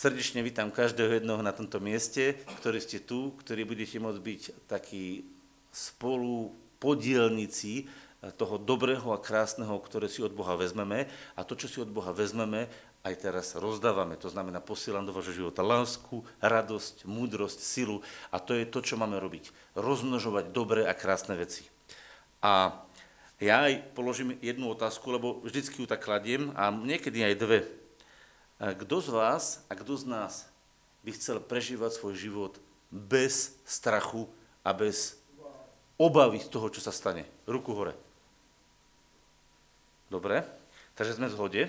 Srdečne vítam každého jednoho na tomto mieste, ktorí ste tu, ktorí budete môcť byť takí spolu podielnici toho dobrého a krásneho, ktoré si od Boha vezmeme a to, čo si od Boha vezmeme, aj teraz rozdávame. To znamená, posielam do vášho života lásku, radosť, múdrosť, silu a to je to, čo máme robiť. Rozmnožovať dobré a krásne veci. A ja aj položím jednu otázku, lebo vždycky ju tak kladiem a niekedy aj dve. Kto z vás a kto z nás by chcel prežívať svoj život bez strachu a bez obavy z toho, čo sa stane? Ruku hore. Dobre, takže sme v zhode.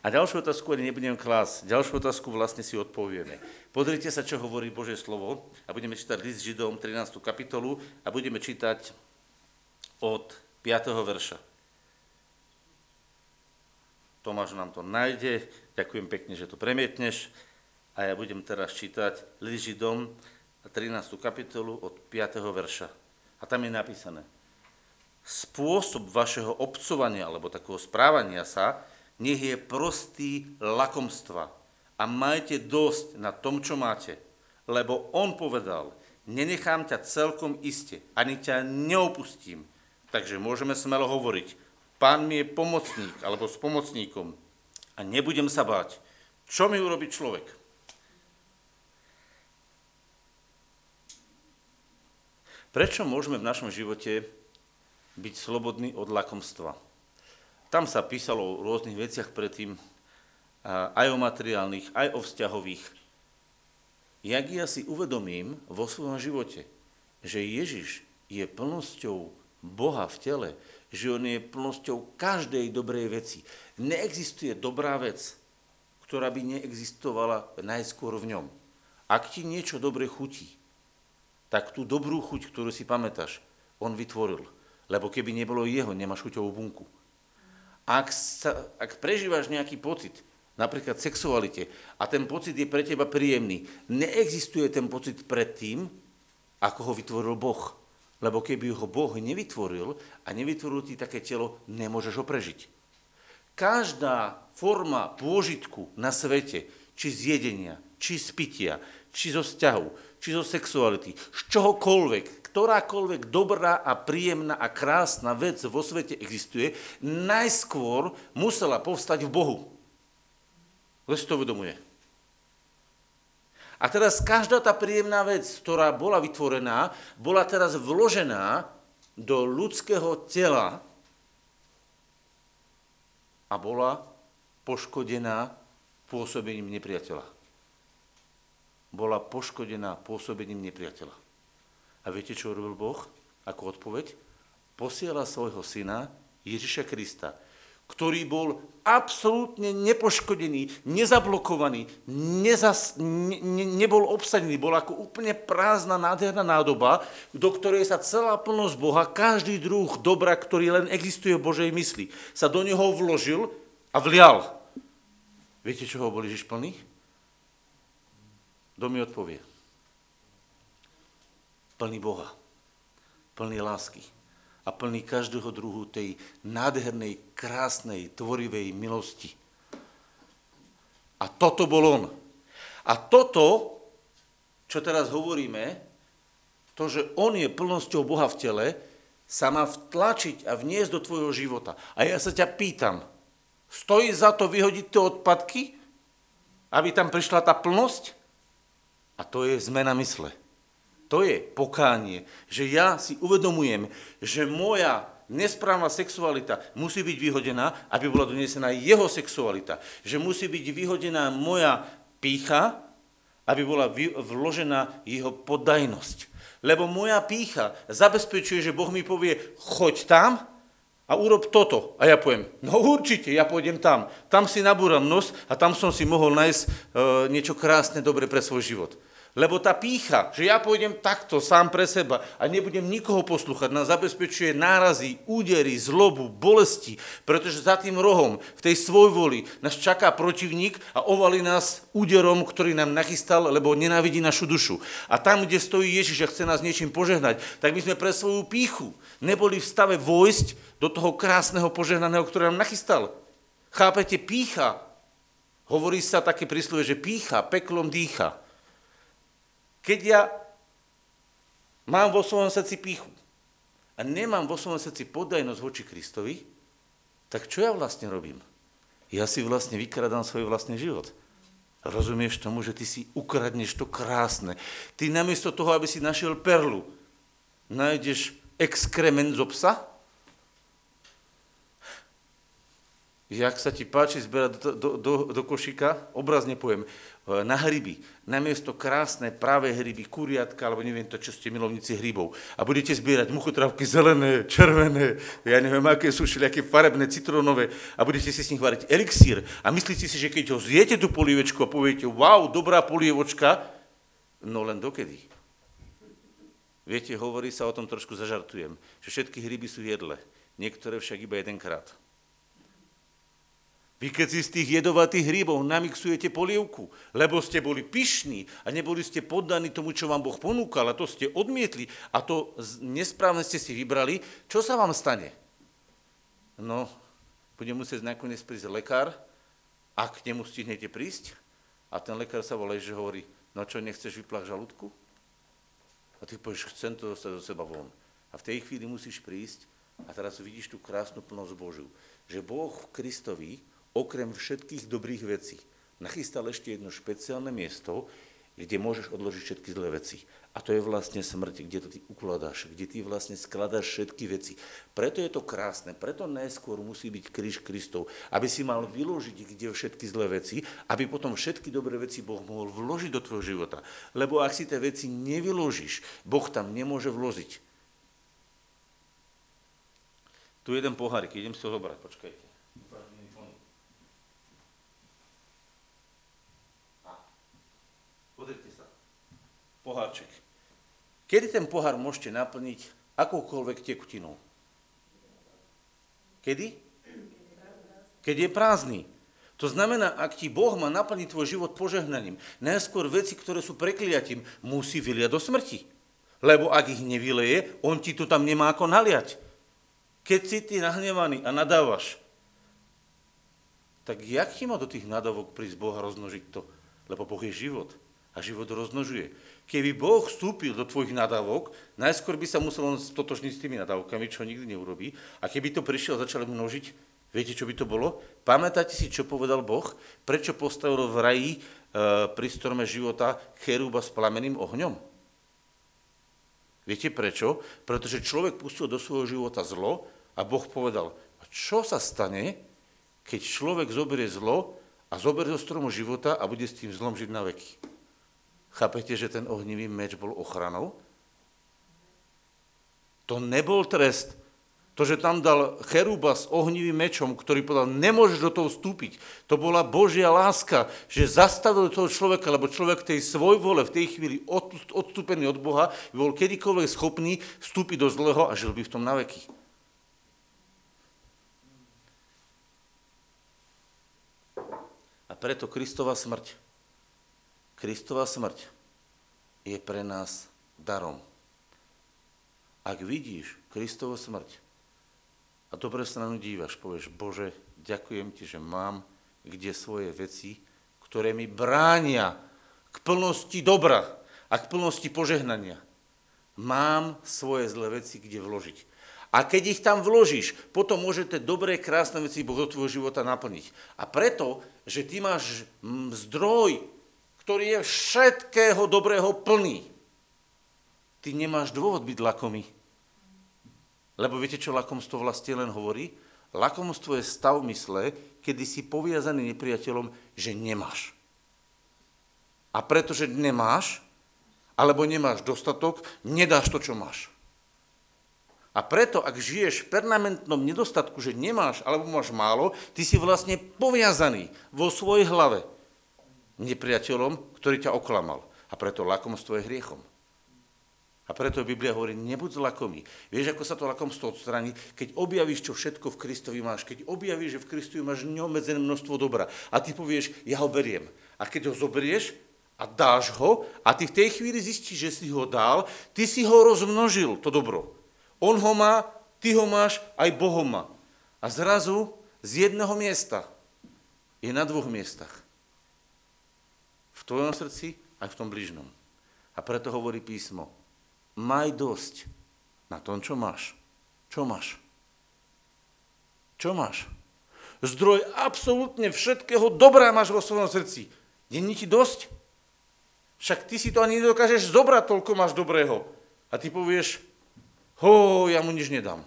A ďalšiu otázku ani nebudem klásť. Ďalšiu otázku vlastne si odpovieme. Pozrite sa, čo hovorí Božie slovo a budeme čítať list Židom 13. kapitolu a budeme čítať od 5. verša. Tomáš nám to nájde, ďakujem pekne, že to premietneš a ja budem teraz čítať list Židom 13. kapitolu od 5. verša. A tam je napísané, spôsob vašeho obcovania alebo takého správania sa nech je prostý lakomstva a majte dosť na tom, čo máte. Lebo on povedal, nenechám ťa celkom iste, ani ťa neopustím. Takže môžeme smelo hovoriť, Pán mi je pomocník alebo s pomocníkom a nebudem sa báť. Čo mi urobí človek? Prečo môžeme v našom živote byť slobodní od lakomstva? Tam sa písalo o rôznych veciach predtým, aj o materiálnych, aj o vzťahových. Jak ja si uvedomím vo svojom živote, že Ježiš je plnosťou Boha v tele, že on je plnosťou každej dobrej veci. Neexistuje dobrá vec, ktorá by neexistovala najskôr v ňom. Ak ti niečo dobre chutí, tak tú dobrú chuť, ktorú si pamätáš, on vytvoril. Lebo keby nebolo jeho, nemáš chuťovú bunku. Ak, sa, ak prežívaš nejaký pocit, napríklad sexualite, a ten pocit je pre teba príjemný, neexistuje ten pocit pred tým, ako ho vytvoril Boh. Lebo keby ho Boh nevytvoril a nevytvoril ti také telo, nemôžeš ho prežiť. Každá forma pôžitku na svete, či z jedenia, či z pitia, či zo vzťahu, či zo sexuality, z čohokoľvek, ktorákoľvek dobrá a príjemná a krásna vec vo svete existuje, najskôr musela povstať v Bohu. Kto si to uvedomuje? A teraz každá tá príjemná vec, ktorá bola vytvorená, bola teraz vložená do ľudského tela a bola poškodená pôsobením nepriateľa. Bola poškodená pôsobením nepriateľa. A viete, čo urobil Boh ako odpoveď? Posiela svojho syna Ježiša Krista, ktorý bol absolútne nepoškodený, nezablokovaný, nezas, ne, ne, nebol obsadený, bol ako úplne prázdna, nádherná nádoba, do ktorej sa celá plnosť Boha, každý druh dobra, ktorý len existuje v Božej mysli, sa do neho vložil a vlial. Viete, čoho bol Ježiš plný? Kto mi odpovie? Plný Boha, plný lásky a plný každého druhu tej nádhernej, krásnej, tvorivej milosti. A toto bol on. A toto, čo teraz hovoríme, to, že on je plnosťou Boha v tele, sa má vtlačiť a vniesť do tvojho života. A ja sa ťa pýtam, stojí za to vyhodiť tie odpadky, aby tam prišla tá plnosť? A to je zmena mysle. To je pokánie, že ja si uvedomujem, že moja nesprávna sexualita musí byť vyhodená, aby bola donesená jeho sexualita. Že musí byť vyhodená moja pícha, aby bola vložená jeho podajnosť. Lebo moja pícha zabezpečuje, že Boh mi povie, choď tam a urob toto. A ja poviem, no určite, ja pôjdem tam. Tam si nabúram nos a tam som si mohol nájsť e, niečo krásne, dobre pre svoj život. Lebo tá pícha, že ja pôjdem takto sám pre seba a nebudem nikoho poslúchať, nás zabezpečuje nárazy, údery, zlobu, bolesti, pretože za tým rohom, v tej svojvoli, nás čaká protivník a ovali nás úderom, ktorý nám nachystal, lebo nenávidí našu dušu. A tam, kde stojí Ježiš a chce nás niečím požehnať, tak my sme pre svoju píchu neboli v stave vojsť do toho krásneho požehnaného, ktoré nám nachystal. Chápete, pícha Hovorí sa také príslovie, že pícha, peklom dýcha. Keď ja mám vo svojom srdci píchu a nemám vo svojom srdci podajnosť voči Kristovi, tak čo ja vlastne robím? Ja si vlastne vykradám svoj vlastný život. Rozumieš tomu, že ty si ukradneš to krásne. Ty namiesto toho, aby si našiel perlu, nájdeš exkrement zo psa? Jak sa ti páči zberať do, do, do, do košíka, obrazne poviem, eh, na hryby, namiesto krásne práve hryby, kuriatka, alebo neviem to, čo ste milovníci hrybov. A budete zbierať muchotrávky zelené, červené, ja neviem, aké sú všelijaké farebné, citrónové a budete si s nich variť elixír. A myslíte si, že keď ho zjete tú polievečku a poviete, wow, dobrá polievočka, no len dokedy? Viete, hovorí sa o tom, trošku zažartujem, že všetky hryby sú jedle, niektoré však iba jedenkrát. Vy keď si z tých jedovatých hríbov namixujete polievku, lebo ste boli pyšní a neboli ste poddaní tomu, čo vám Boh ponúkal a to ste odmietli a to nesprávne ste si vybrali, čo sa vám stane? No, bude musieť nakoniec prísť lekár, ak k nemu stihnete prísť a ten lekár sa volá, že hovorí, no čo, nechceš vyplach žalúdku? A ty povieš, chcem to dostať do seba von. A v tej chvíli musíš prísť a teraz vidíš tú krásnu plnosť Božiu. Že Boh v Kristovi okrem všetkých dobrých vecí nachystal ešte jedno špeciálne miesto, kde môžeš odložiť všetky zlé veci. A to je vlastne smrť, kde to ty ukladáš, kde ty vlastne skladáš všetky veci. Preto je to krásne, preto najskôr musí byť kríž Kristov, aby si mal vyložiť kde všetky zlé veci, aby potom všetky dobré veci Boh mohol vložiť do tvojho života. Lebo ak si tie veci nevyložíš, Boh tam nemôže vložiť. Tu jeden pohárik, idem si ho zobrať, počkajte. Pohárček. Kedy ten pohár môžete naplniť akoukoľvek tekutinou? Kedy? Keď je prázdny. To znamená, ak ti Boh má naplniť tvoj život požehnaním, najskôr veci, ktoré sú prekliatím, musí vyliať do smrti. Lebo ak ich nevyleje, on ti to tam nemá ako naliať. Keď si ty nahnevaný a nadávaš, tak jak ti má do tých nadávok prísť Boh a rozmnožiť to? Lebo Boh je život a život rozmnožuje. Keby Boh vstúpil do tvojich nadávok, najskôr by sa musel on stotožniť s tými nadávkami, čo nikdy neurobí. A keby to prišiel a začal množiť, viete, čo by to bolo? Pamätáte si, čo povedal Boh? Prečo postavil v raji e, pri strome života cherúba s plameným ohňom? Viete prečo? Pretože človek pustil do svojho života zlo a Boh povedal, a čo sa stane, keď človek zoberie zlo a zoberie zo stromu života a bude s tým zlom žiť na veky. Chápete, že ten ohnivý meč bol ochranou? To nebol trest. To, že tam dal cherúba s ohnivým mečom, ktorý povedal, nemôžeš do toho vstúpiť. To bola Božia láska, že zastavil toho človeka, lebo človek tej svoj vole v tej chvíli odstúpený od Boha bol kedykoľvek schopný vstúpiť do zlého a žil by v tom na veky. A preto Kristova smrť Kristova smrť je pre nás darom. Ak vidíš Kristovu smrť a dobre sa na ňu dívaš, povieš, Bože, ďakujem ti, že mám kde svoje veci, ktoré mi bránia k plnosti dobra a k plnosti požehnania. Mám svoje zlé veci kde vložiť. A keď ich tam vložíš, potom môžete dobré, krásne veci Boh do tvojho života naplniť. A preto, že ty máš zdroj ktorý je všetkého dobrého plný. Ty nemáš dôvod byť lakomý. Lebo viete, čo lakomstvo vlastne len hovorí? Lakomstvo je stav mysle, kedy si poviazaný nepriateľom, že nemáš. A pretože nemáš, alebo nemáš dostatok, nedáš to, čo máš. A preto, ak žiješ v permanentnom nedostatku, že nemáš alebo máš málo, ty si vlastne poviazaný vo svojej hlave nepriateľom, ktorý ťa oklamal. A preto lakomstvo je hriechom. A preto Biblia hovorí, nebuď lakomý. Vieš, ako sa to lakomstvo odstraní? Keď objavíš, čo všetko v Kristovi máš, keď objavíš, že v Kristovi máš neobmedzené množstvo dobra a ty povieš, ja ho beriem. A keď ho zoberieš a dáš ho a ty v tej chvíli zistíš, že si ho dal, ty si ho rozmnožil, to dobro. On ho má, ty ho máš, aj Boh ho má. A zrazu z jedného miesta je na dvoch miestach. Tvojom srdci, aj v tom bližnom. A preto hovorí písmo, maj dosť na tom, čo máš. Čo máš? Čo máš? Zdroj absolútne všetkého dobrá máš vo svojom srdci. Není ti dosť? Však ty si to ani nedokážeš zobrať, toľko máš dobrého. A ty povieš, ho, ja mu nič nedám.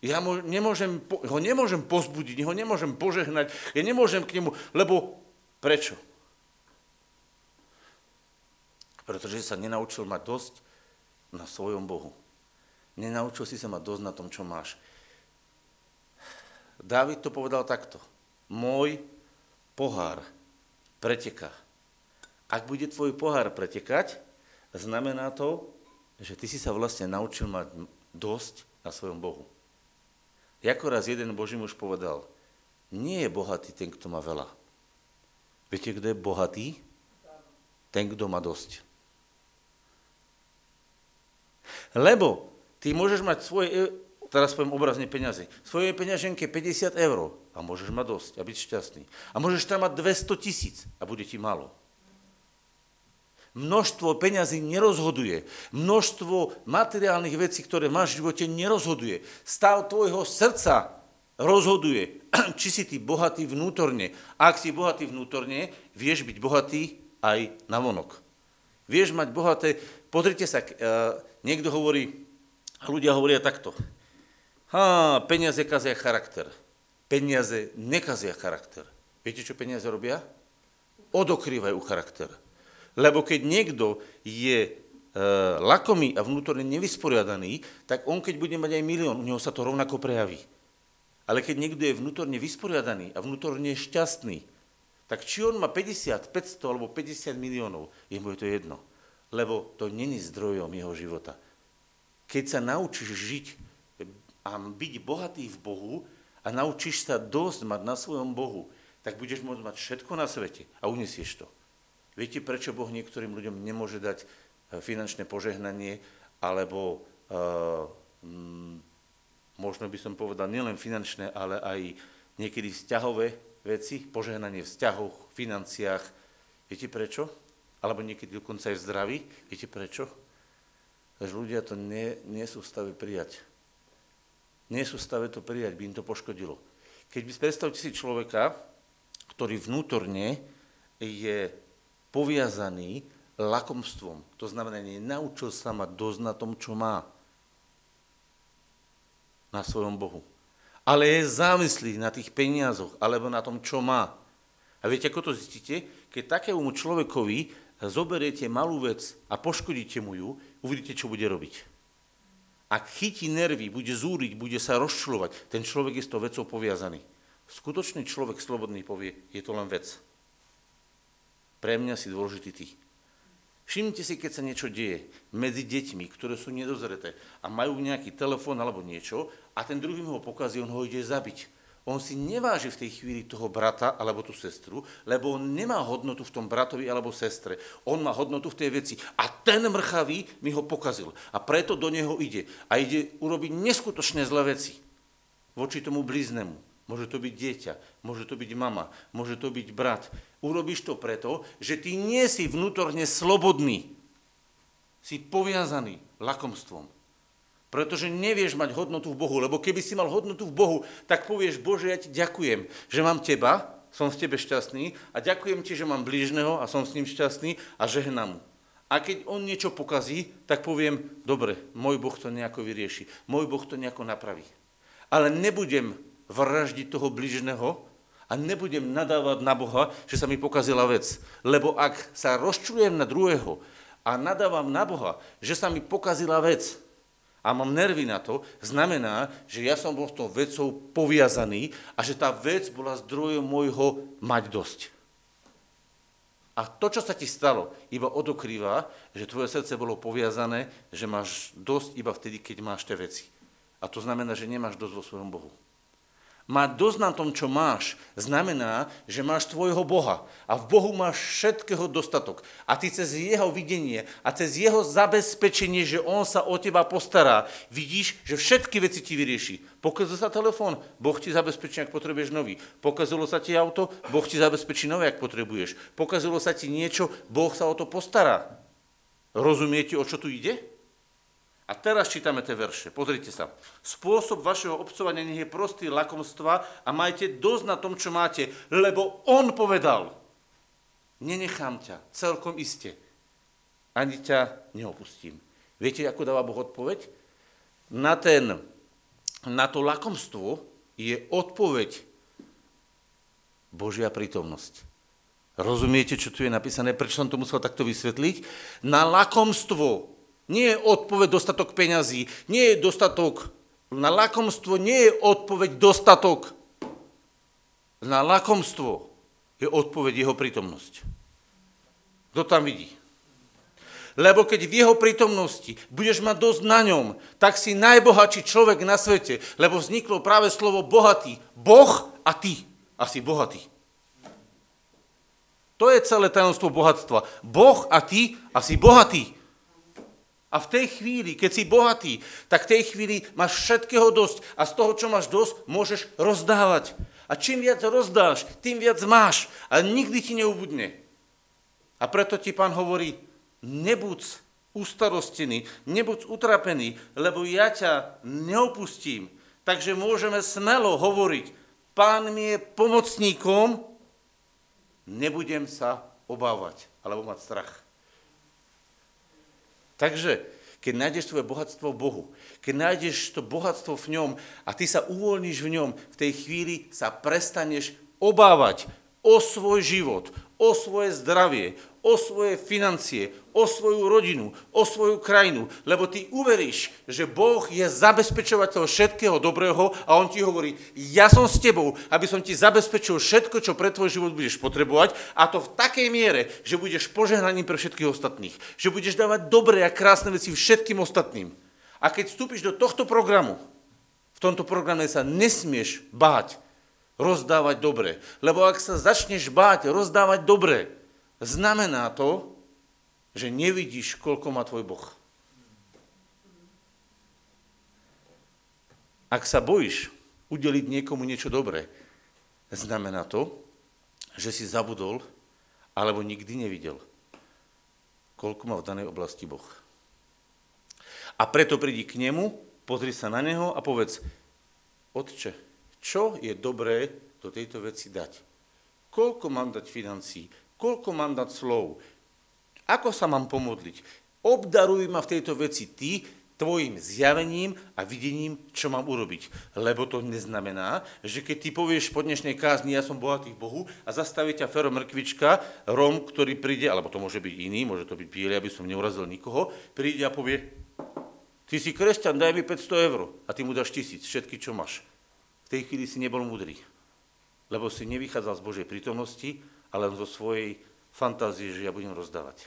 Ja mu nemôžem, ho nemôžem pozbudiť, ho nemôžem požehnať, ja nemôžem k nemu, lebo prečo? Pretože sa nenaučil mať dosť na svojom Bohu. Nenaučil si sa mať dosť na tom, čo máš. Dávid to povedal takto. Môj pohár preteká. Ak bude tvoj pohár pretekať, znamená to, že ty si sa vlastne naučil mať dosť na svojom Bohu. Jako raz jeden Boží muž povedal, nie je bohatý ten, kto má veľa. Viete, kto je bohatý? Ten, kto má dosť. Lebo ty môžeš mať svoje teraz poviem obrazne peniaze, svojej peňaženke 50 eur a môžeš mať dosť a byť šťastný. A môžeš tam mať 200 tisíc a bude ti málo. Množstvo peňazí nerozhoduje. Množstvo materiálnych vecí, ktoré máš v živote, nerozhoduje. Stav tvojho srdca rozhoduje, či si ty bohatý vnútorne. Ak si bohatý vnútorne, vieš byť bohatý aj na vonok. Vieš mať bohaté... Pozrite sa, eh, niekto hovorí, ľudia hovoria takto. Ha, peniaze kazia charakter. Peniaze nekazia charakter. Viete, čo peniaze robia? Odokrývajú charakter. Lebo keď niekto je e, lakomý a vnútorne nevysporiadaný, tak on keď bude mať aj milión, u neho sa to rovnako prejaví. Ale keď niekto je vnútorne vysporiadaný a vnútorne šťastný, tak či on má 50, 500 alebo 50 miliónov, je mu to jedno. Lebo to není zdrojom jeho života. Keď sa naučíš žiť a byť bohatý v Bohu a naučíš sa dosť mať na svojom Bohu, tak budeš môcť mať všetko na svete a unesieš to. Viete, prečo Boh niektorým ľuďom nemôže dať e, finančné požehnanie, alebo uh, možno by som povedal nielen finančné, ale aj niekedy vzťahové veci, požehnanie vzťahoch, financiách. Viete prečo? Alebo niekedy dokonca aj v zdraví. Viete prečo? Že ľudia to nie, nie sú v stave prijať nie sú v stave to prijať, by im to poškodilo. Keď by predstavte si človeka, ktorý vnútorne je poviazaný lakomstvom, to znamená, nenaučil sa mať dosť na tom, čo má na svojom Bohu. Ale je závislý na tých peniazoch alebo na tom, čo má. A viete, ako to zistíte? Keď takému človekovi zoberiete malú vec a poškodíte mu ju, uvidíte, čo bude robiť. Ak chytí nervy, bude zúriť, bude sa rozčulovať, ten človek je s tou vecou poviazaný. Skutočný človek slobodný povie, je to len vec. Pre mňa si dôležitý ty. Všimnite si, keď sa niečo deje medzi deťmi, ktoré sú nedozreté a majú nejaký telefón alebo niečo a ten druhý ho pokazí, on ho ide zabiť on si neváži v tej chvíli toho brata alebo tú sestru, lebo on nemá hodnotu v tom bratovi alebo sestre. On má hodnotu v tej veci. A ten mrchavý mi ho pokazil. A preto do neho ide. A ide urobiť neskutočné zlé veci voči tomu blíznemu. Môže to byť dieťa, môže to byť mama, môže to byť brat. Urobíš to preto, že ty nie si vnútorne slobodný. Si poviazaný lakomstvom. Pretože nevieš mať hodnotu v Bohu, lebo keby si mal hodnotu v Bohu, tak povieš, Bože, ja ti ďakujem, že mám teba, som v tebe šťastný a ďakujem ti, že mám blížneho a som s ním šťastný a žehnám mu. A keď on niečo pokazí, tak poviem, dobre, môj Boh to nejako vyrieši, môj Boh to nejako napraví. Ale nebudem vraždiť toho blížneho a nebudem nadávať na Boha, že sa mi pokazila vec. Lebo ak sa rozčujem na druhého a nadávam na Boha, že sa mi pokazila vec, a mám nervy na to, znamená, že ja som bol s tou vecou poviazaný a že tá vec bola zdrojom môjho mať dosť. A to, čo sa ti stalo, iba odokrýva, že tvoje srdce bolo poviazané, že máš dosť iba vtedy, keď máš tie veci. A to znamená, že nemáš dosť vo svojom Bohu. Mať dosť na tom, čo máš, znamená, že máš tvojho Boha a v Bohu máš všetkého dostatok. A ty cez jeho videnie a cez jeho zabezpečenie, že on sa o teba postará, vidíš, že všetky veci ti vyrieši. Pokazil sa telefón, Boh ti zabezpečí, ak potrebuješ nový. Pokazilo sa ti auto, Boh ti zabezpečí nové, ak potrebuješ. Pokazilo sa ti niečo, Boh sa o to postará. Rozumiete, o čo tu ide? A teraz čítame tie verše. Pozrite sa. Spôsob vašeho obcovania nech je prostý lakomstva a majte dosť na tom, čo máte, lebo on povedal, nenechám ťa celkom iste, ani ťa neopustím. Viete, ako dáva Boh odpoveď? Na, ten, na to lakomstvo je odpoveď Božia prítomnosť. Rozumiete, čo tu je napísané? Prečo som to musel takto vysvetliť? Na lakomstvo nie je odpoveď dostatok peňazí, nie je dostatok, na lakomstvo nie je odpoveď dostatok. Na lakomstvo je odpoveď jeho prítomnosť. Kto tam vidí? Lebo keď v jeho prítomnosti budeš mať dosť na ňom, tak si najbohatší človek na svete, lebo vzniklo práve slovo bohatý. Boh a ty. Asi bohatý. To je celé tajomstvo bohatstva. Boh a ty asi bohatý. A v tej chvíli, keď si bohatý, tak v tej chvíli máš všetkého dosť a z toho, čo máš dosť, môžeš rozdávať. A čím viac rozdáš, tým viac máš a nikdy ti neubudne. A preto ti pán hovorí, nebuď ustarostený, nebuď utrapený, lebo ja ťa neopustím. Takže môžeme smelo hovoriť, pán mi je pomocníkom, nebudem sa obávať alebo mať strach. Takže, keď nájdeš svoje bohatstvo v Bohu, keď nájdeš to bohatstvo v ňom a ty sa uvoľníš v ňom, v tej chvíli sa prestaneš obávať o svoj život, o svoje zdravie, o svoje financie, o svoju rodinu, o svoju krajinu, lebo ty uveríš, že Boh je zabezpečovateľ všetkého dobrého a on ti hovorí, ja som s tebou, aby som ti zabezpečil všetko, čo pre tvoj život budeš potrebovať a to v takej miere, že budeš požehnaním pre všetkých ostatných, že budeš dávať dobré a krásne veci všetkým ostatným. A keď vstúpiš do tohto programu, v tomto programe sa nesmieš báť rozdávať dobre. Lebo ak sa začneš báť rozdávať dobre, znamená to, že nevidíš, koľko má tvoj Boh. Ak sa bojíš udeliť niekomu niečo dobré, znamená to, že si zabudol alebo nikdy nevidel, koľko má v danej oblasti Boh. A preto prídi k nemu, pozri sa na neho a povedz, Otče, čo je dobré do tejto veci dať? Koľko mám dať financí? Koľko mám dať slov? Ako sa mám pomodliť? Obdaruj ma v tejto veci ty, tvojim zjavením a videním, čo mám urobiť. Lebo to neznamená, že keď ty povieš po dnešnej kázni, ja som bohatý v Bohu a zastaví ťa Fero Mrkvička, Rom, ktorý príde, alebo to môže byť iný, môže to byť biely, aby som neurazil nikoho, príde a povie, ty si kresťan, daj mi 500 eur a ty mu dáš tisíc, všetky, čo máš. Tej chvíli si nebol múdry, lebo si nevychádzal z Božej prítomnosti, ale zo svojej fantázie, že ja budem rozdávať.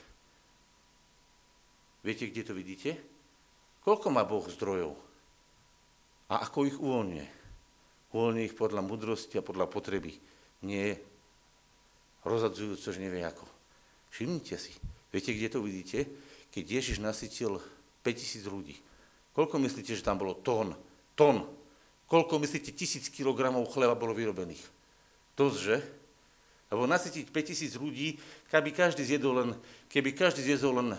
Viete, kde to vidíte? Koľko má Boh zdrojov? A ako ich uvoľňuje? Uvoľňuje ich podľa mudrosti a podľa potreby. Nie rozadzujúco, že nevie ako. Všimnite si. Viete, kde to vidíte? Keď Ježiš nasytil 5000 ľudí. Koľko myslíte, že tam bolo tón? Tón. Koľko myslíte, tisíc kilogramov chleba bolo vyrobených? Dosť, že? Lebo nasytiť 5000 ľudí, keby každý zjedol len, keby každý zjedol len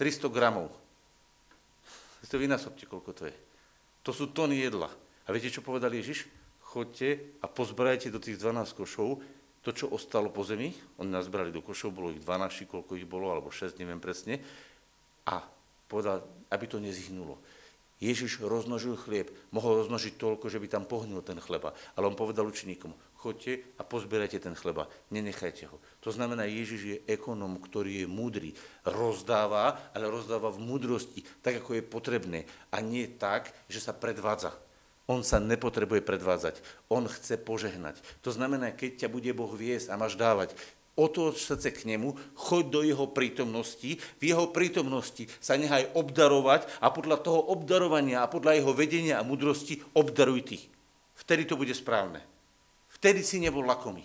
300 gramov. To vynásobte, koľko to je. To sú tony jedla. A viete, čo povedal Ježiš? Chodte a pozbrajte do tých 12 košov to, čo ostalo po zemi. Oni nás brali do košov, bolo ich 12, koľko ich bolo, alebo 6, neviem presne. A povedal, aby to nezhnulo. Ježiš roznožil chlieb, mohol roznožiť toľko, že by tam pohnil ten chleba. Ale on povedal učeníkom, chodte a pozbierajte ten chleba, nenechajte ho. To znamená, Ježiš je ekonom, ktorý je múdry, rozdáva, ale rozdáva v múdrosti, tak ako je potrebné a nie tak, že sa predvádza. On sa nepotrebuje predvádzať, on chce požehnať. To znamená, keď ťa bude Boh viesť a máš dávať, otoč srdce k nemu, choď do jeho prítomnosti, v jeho prítomnosti sa nechaj obdarovať a podľa toho obdarovania a podľa jeho vedenia a mudrosti obdaruj ty. Vtedy to bude správne. Vtedy si nebol lakomý.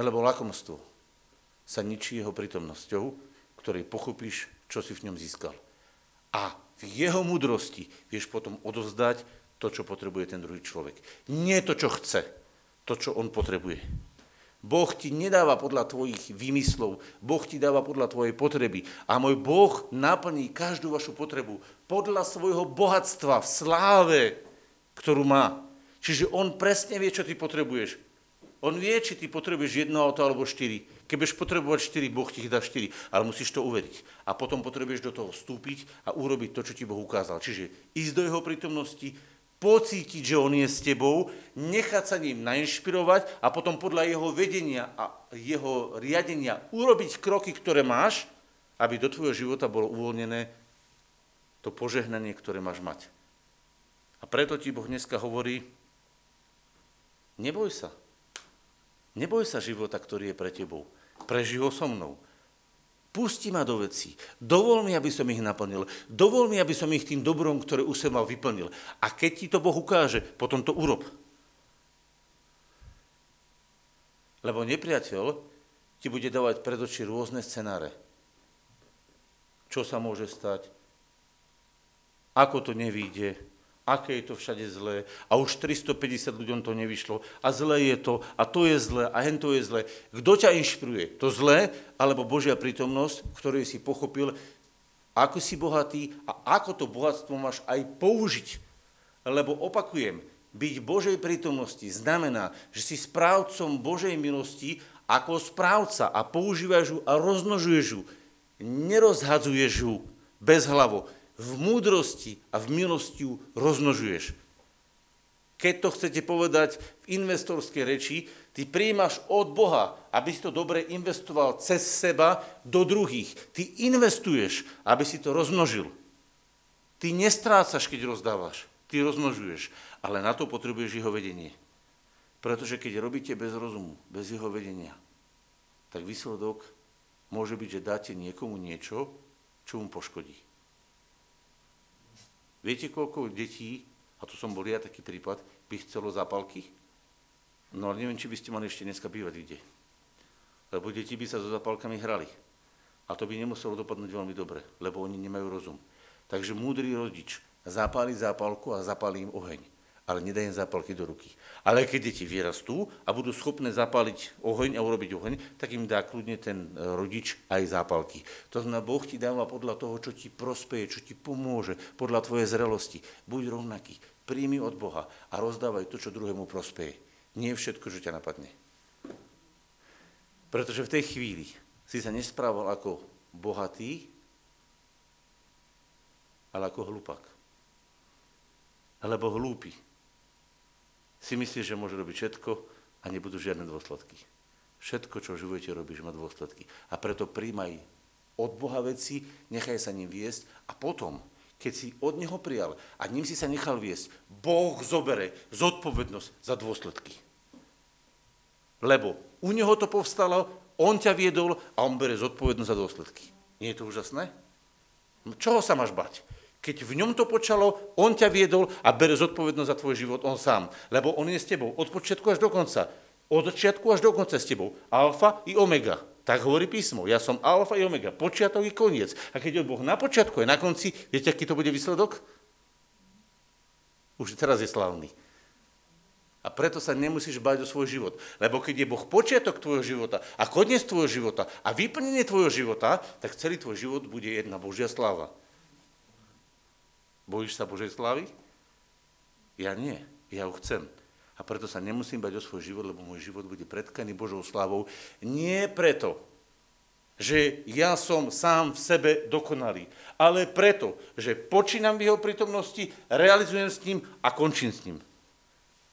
Lebo lakomstvo sa ničí jeho prítomnosťou, ktorej pochopíš, čo si v ňom získal. A v jeho múdrosti vieš potom odozdať to, čo potrebuje ten druhý človek. Nie to, čo chce, to, čo on potrebuje. Boh ti nedáva podľa tvojich výmyslov, Boh ti dáva podľa tvojej potreby. A môj Boh naplní každú vašu potrebu podľa svojho bohatstva v sláve, ktorú má. Čiže on presne vie, čo ty potrebuješ. On vie, či ty potrebuješ jedno auto alebo štyri. Keď potrebovať štyri, Boh ti dá štyri, ale musíš to uveriť. A potom potrebuješ do toho vstúpiť a urobiť to, čo ti Boh ukázal. Čiže ísť do jeho prítomnosti, pocítiť, že on je s tebou, nechať sa ním nainšpirovať a potom podľa jeho vedenia a jeho riadenia urobiť kroky, ktoré máš, aby do tvojho života bolo uvoľnené to požehnanie, ktoré máš mať. A preto ti Boh dneska hovorí, neboj sa. Neboj sa života, ktorý je pre tebou. Preži ho so mnou. Pusti ma do vecí. Dovol mi, aby som ich naplnil. Dovol mi, aby som ich tým dobrom, ktoré už som mal, vyplnil. A keď ti to Boh ukáže, potom to urob. Lebo nepriateľ ti bude dávať pred oči rôzne scenáre. Čo sa môže stať? Ako to nevíde? Aké je to všade zlé a už 350 ľuďom to nevyšlo a zlé je to a to je zlé a hen to je zlé. Kto ťa inšpiruje? To zlé alebo Božia prítomnosť, ktorú si pochopil, ako si bohatý a ako to bohatstvo máš aj použiť. Lebo opakujem, byť Božej prítomnosti znamená, že si správcom Božej milosti ako správca a používaš ju a roznožuješ ju. Nerozhadzuješ ju bez hlavo v múdrosti a v milosti ju roznožuješ. Keď to chcete povedať v investorskej reči, ty príjmaš od Boha, aby si to dobre investoval cez seba do druhých. Ty investuješ, aby si to rozmnožil. Ty nestrácaš, keď rozdávaš. Ty rozmnožuješ. Ale na to potrebuješ jeho vedenie. Pretože keď robíte bez rozumu, bez jeho vedenia, tak výsledok môže byť, že dáte niekomu niečo, čo mu poškodí. Viete, koľko detí, a to som bol ja taký prípad, by chcelo zápalky? No ale neviem, či by ste mali ešte dneska bývať kde. Lebo deti by sa so zapalkami hrali. A to by nemuselo dopadnúť veľmi dobre, lebo oni nemajú rozum. Takže múdry rodič zapáli zápalku a zapáli im oheň ale nedá im zápalky do ruky. Ale keď deti vyrastú a budú schopné zapáliť oheň a urobiť oheň, tak im dá kľudne ten e, rodič aj zápalky. To znamená, Boh ti dáva podľa toho, čo ti prospeje, čo ti pomôže, podľa tvojej zrelosti. Buď rovnaký, príjmi od Boha a rozdávaj to, čo druhému prospeje. Nie všetko, čo ťa napadne. Pretože v tej chvíli si sa nesprával ako bohatý, ale ako hlupak. Alebo hlúpy si myslíš, že môže robiť všetko a nebudú žiadne dôsledky. Všetko, čo v živote robíš, má dôsledky. A preto príjmaj od Boha veci, nechaj sa ním viesť a potom, keď si od Neho prijal a ním si sa nechal viesť, Boh zobere zodpovednosť za dôsledky. Lebo u Neho to povstalo, On ťa viedol a On bere zodpovednosť za dôsledky. Nie je to úžasné? Čoho sa máš bať? Keď v ňom to počalo, on ťa viedol a bere zodpovednosť za tvoj život on sám. Lebo on je s tebou od počiatku až do konca. Od začiatku až do konca s tebou. Alfa i omega. Tak hovorí písmo. Ja som alfa i omega. Počiatok i koniec. A keď je Boh na počiatku a na konci, viete, aký to bude výsledok? Už teraz je slavný. A preto sa nemusíš bať o svoj život. Lebo keď je Boh počiatok tvojho života a koniec tvojho života a vyplnenie tvojho života, tak celý tvoj život bude jedna Božia sláva. Bojíš sa Božej slávy? Ja nie, ja ho chcem. A preto sa nemusím bať o svoj život, lebo môj život bude predkaný Božou slávou. Nie preto, že ja som sám v sebe dokonalý, ale preto, že počínam v jeho prítomnosti, realizujem s ním a končím s ním.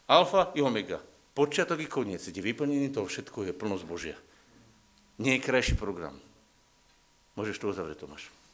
Alfa i omega. Počiatok i koniec, kde vyplnenie toho všetko je plnosť Božia. Nie je krajší program. Môžeš to uzavrieť, Tomáš.